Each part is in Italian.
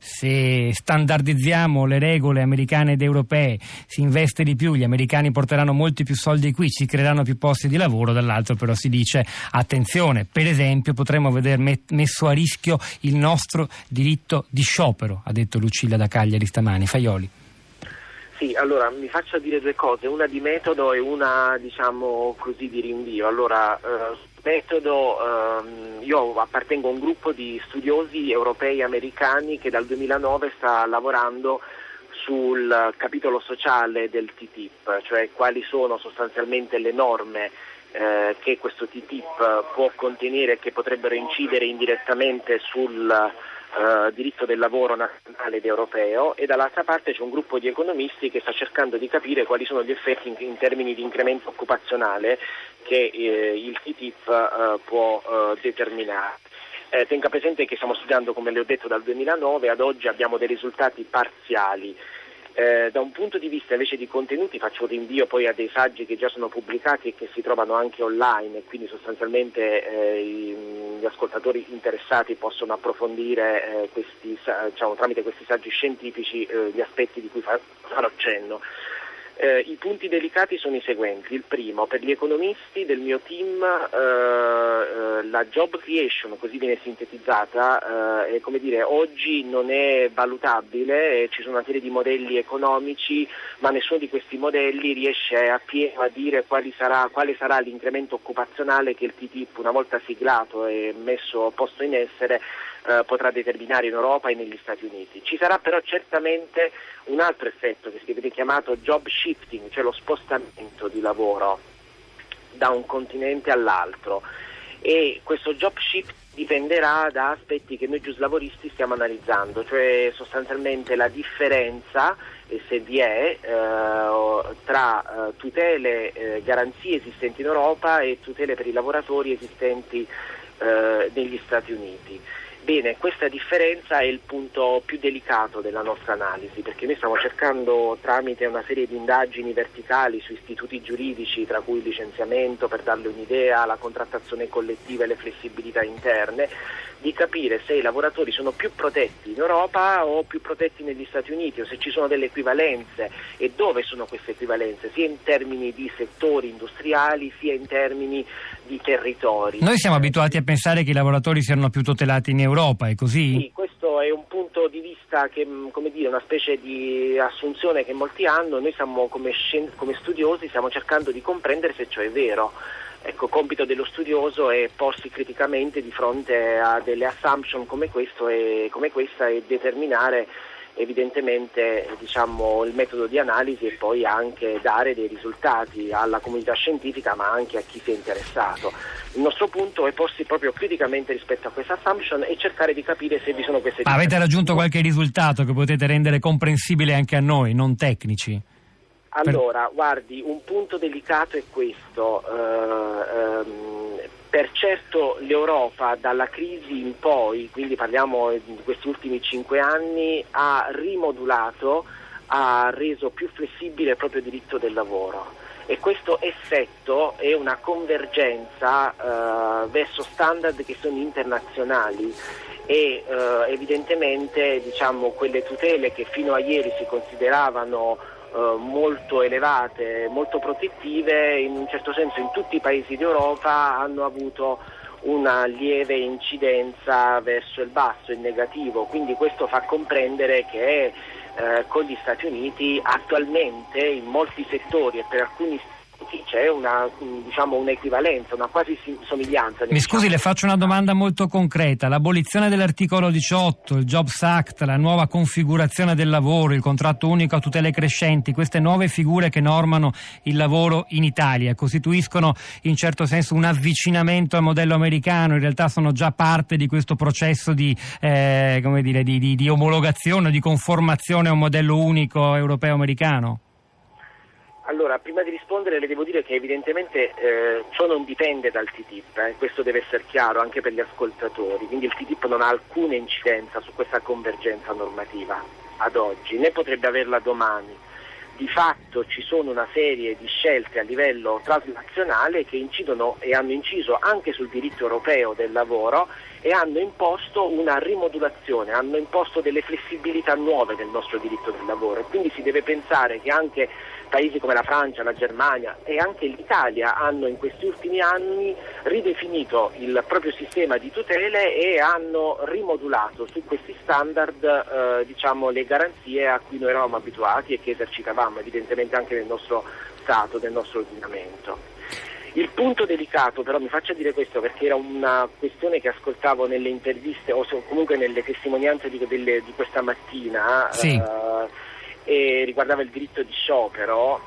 se standardizziamo le regole americane ed europee, si investe di più, gli americani porteranno molti più soldi qui, si creeranno più posti di lavoro, dall'altro però si dice attenzione, per esempio potremmo vedere messo a rischio il nostro diritto di sciopero, ha detto Lucilla da Cagliari stamani. Faioli. Sì, allora mi faccio dire due cose, una di metodo e una diciamo così di rinvio. Allora, eh, metodo, ehm, io appartengo a un gruppo di studiosi europei e americani che dal 2009 sta lavorando sul capitolo sociale del TTIP, cioè quali sono sostanzialmente le norme eh, che questo TTIP può contenere e che potrebbero incidere indirettamente sul eh, diritto del lavoro nazionale ed europeo e dall'altra parte c'è un gruppo di economisti che sta cercando di capire quali sono gli effetti in, in termini di incremento occupazionale che eh, il TTIP eh, può eh, determinare. Eh, tenga presente che stiamo studiando, come le ho detto, dal 2009 ad oggi abbiamo dei risultati parziali. Eh, da un punto di vista invece di contenuti faccio rinvio poi a dei saggi che già sono pubblicati e che si trovano anche online e quindi sostanzialmente eh, gli ascoltatori interessati possono approfondire eh, questi, diciamo, tramite questi saggi scientifici eh, gli aspetti di cui farò accenno. Eh, I punti delicati sono i seguenti. Il primo, per gli economisti del mio team, eh, eh, la job creation, così viene sintetizzata, eh, è, dire, oggi non è valutabile, ci sono una serie di modelli economici, ma nessuno di questi modelli riesce appieno a dire sarà, quale sarà l'incremento occupazionale che il TTIP, una volta siglato e messo posto in essere, eh, potrà determinare in Europa e negli Stati Uniti. Ci sarà però certamente un altro effetto che si viene chiamato job shifting, cioè lo spostamento di lavoro da un continente all'altro e questo job shift dipenderà da aspetti che noi giuslavoristi stiamo analizzando, cioè sostanzialmente la differenza, se vi è, eh, tra eh, tutele, eh, garanzie esistenti in Europa e tutele per i lavoratori esistenti eh, negli Stati Uniti. Bene, questa differenza è il punto più delicato della nostra analisi, perché noi stiamo cercando tramite una serie di indagini verticali su istituti giuridici, tra cui il licenziamento, per darle un'idea, la contrattazione collettiva e le flessibilità interne, di capire se i lavoratori sono più protetti in Europa o più protetti negli Stati Uniti o se ci sono delle equivalenze e dove sono queste equivalenze, sia in termini di settori industriali sia in termini di territori. Noi siamo abituati a pensare che i lavoratori siano più tutelati in Europa, è così? Sì, questo è un punto di vista che, come dire, una specie di assunzione che molti hanno, noi siamo come, scien- come studiosi stiamo cercando di comprendere se ciò è vero. Ecco, compito dello studioso è porsi criticamente di fronte a delle assumption come, e, come questa e determinare evidentemente diciamo, il metodo di analisi e poi anche dare dei risultati alla comunità scientifica ma anche a chi si è interessato. Il nostro punto è porsi proprio criticamente rispetto a questa assumption e cercare di capire se vi sono queste differenze. Avete raggiunto qualche risultato che potete rendere comprensibile anche a noi, non tecnici? Allora, guardi, un punto delicato è questo. Uh, um, per certo l'Europa dalla crisi in poi, quindi parliamo di questi ultimi cinque anni, ha rimodulato, ha reso più flessibile il proprio diritto del lavoro. E questo effetto è una convergenza uh, verso standard che sono internazionali e uh, evidentemente diciamo, quelle tutele che fino a ieri si consideravano eh, molto elevate, molto protettive, in un certo senso in tutti i paesi d'Europa hanno avuto una lieve incidenza verso il basso, il negativo, quindi questo fa comprendere che eh, con gli Stati Uniti attualmente in molti settori e per alcuni settori c'è una, diciamo, un'equivalenza, una quasi somiglianza. Mi scusi, le faccio una domanda molto concreta. L'abolizione dell'articolo 18, il Jobs Act, la nuova configurazione del lavoro, il contratto unico a tutele crescenti, queste nuove figure che normano il lavoro in Italia costituiscono in certo senso un avvicinamento al modello americano, in realtà sono già parte di questo processo di, eh, dire, di, di, di omologazione, di conformazione a un modello unico europeo-americano? Allora, prima di rispondere le devo dire che evidentemente eh, ciò non dipende dal TTIP, eh, questo deve essere chiaro anche per gli ascoltatori, quindi il TTIP non ha alcuna incidenza su questa convergenza normativa ad oggi, né potrebbe averla domani. Di fatto ci sono una serie di scelte a livello transnazionale che incidono e hanno inciso anche sul diritto europeo del lavoro e hanno imposto una rimodulazione, hanno imposto delle flessibilità nuove del nostro diritto del lavoro. E quindi si deve pensare che anche paesi come la Francia, la Germania e anche l'Italia hanno in questi ultimi anni ridefinito il proprio sistema di tutele e hanno rimodulato su questi standard eh, diciamo, le garanzie a cui noi eravamo abituati e che esercitavamo evidentemente anche nel nostro Stato, nel nostro ordinamento. Il punto delicato, però mi faccia dire questo perché era una questione che ascoltavo nelle interviste o comunque nelle testimonianze di, delle, di questa mattina, sì. eh, e riguardava il diritto di sciopero.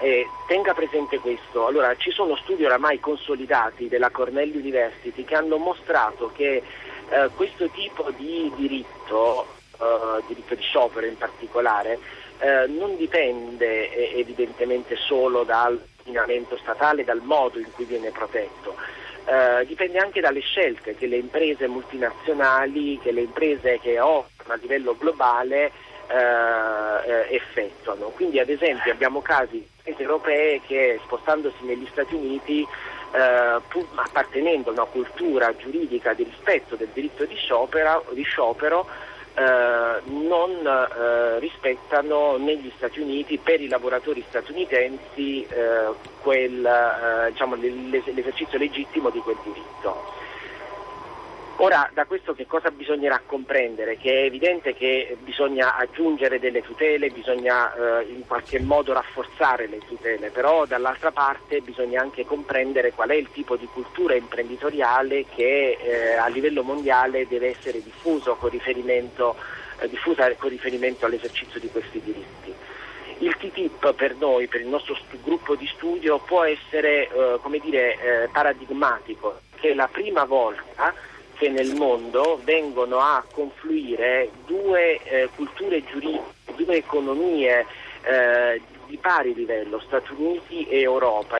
Eh, tenga presente questo, allora ci sono studi oramai consolidati della Cornell University che hanno mostrato che eh, questo tipo di diritto, eh, diritto di sciopero in particolare, eh, non dipende evidentemente solo dal ordinamento statale, dal modo in cui viene protetto. Eh, dipende anche dalle scelte che le imprese multinazionali, che le imprese che operano a livello globale eh, eh, effettuano. Quindi ad esempio abbiamo casi di europee che spostandosi negli Stati Uniti eh, pur appartenendo a una cultura giuridica di rispetto del diritto di sciopero, di sciopero eh, non eh, rispettano negli Stati Uniti per i lavoratori statunitensi eh, quel, eh, diciamo, l'esercizio legittimo di quel diritto. Ora, da questo che cosa bisognerà comprendere? Che è evidente che bisogna aggiungere delle tutele, bisogna eh, in qualche modo rafforzare le tutele, però dall'altra parte bisogna anche comprendere qual è il tipo di cultura imprenditoriale che eh, a livello mondiale deve essere diffuso con riferimento, eh, diffusa con riferimento all'esercizio di questi diritti. Il TTIP per noi, per il nostro st- gruppo di studio, può essere eh, dire, eh, paradigmatico, che è la prima volta che nel mondo vengono a confluire due eh, culture giuridiche, due economie eh, di pari livello, Stati Uniti e Europa.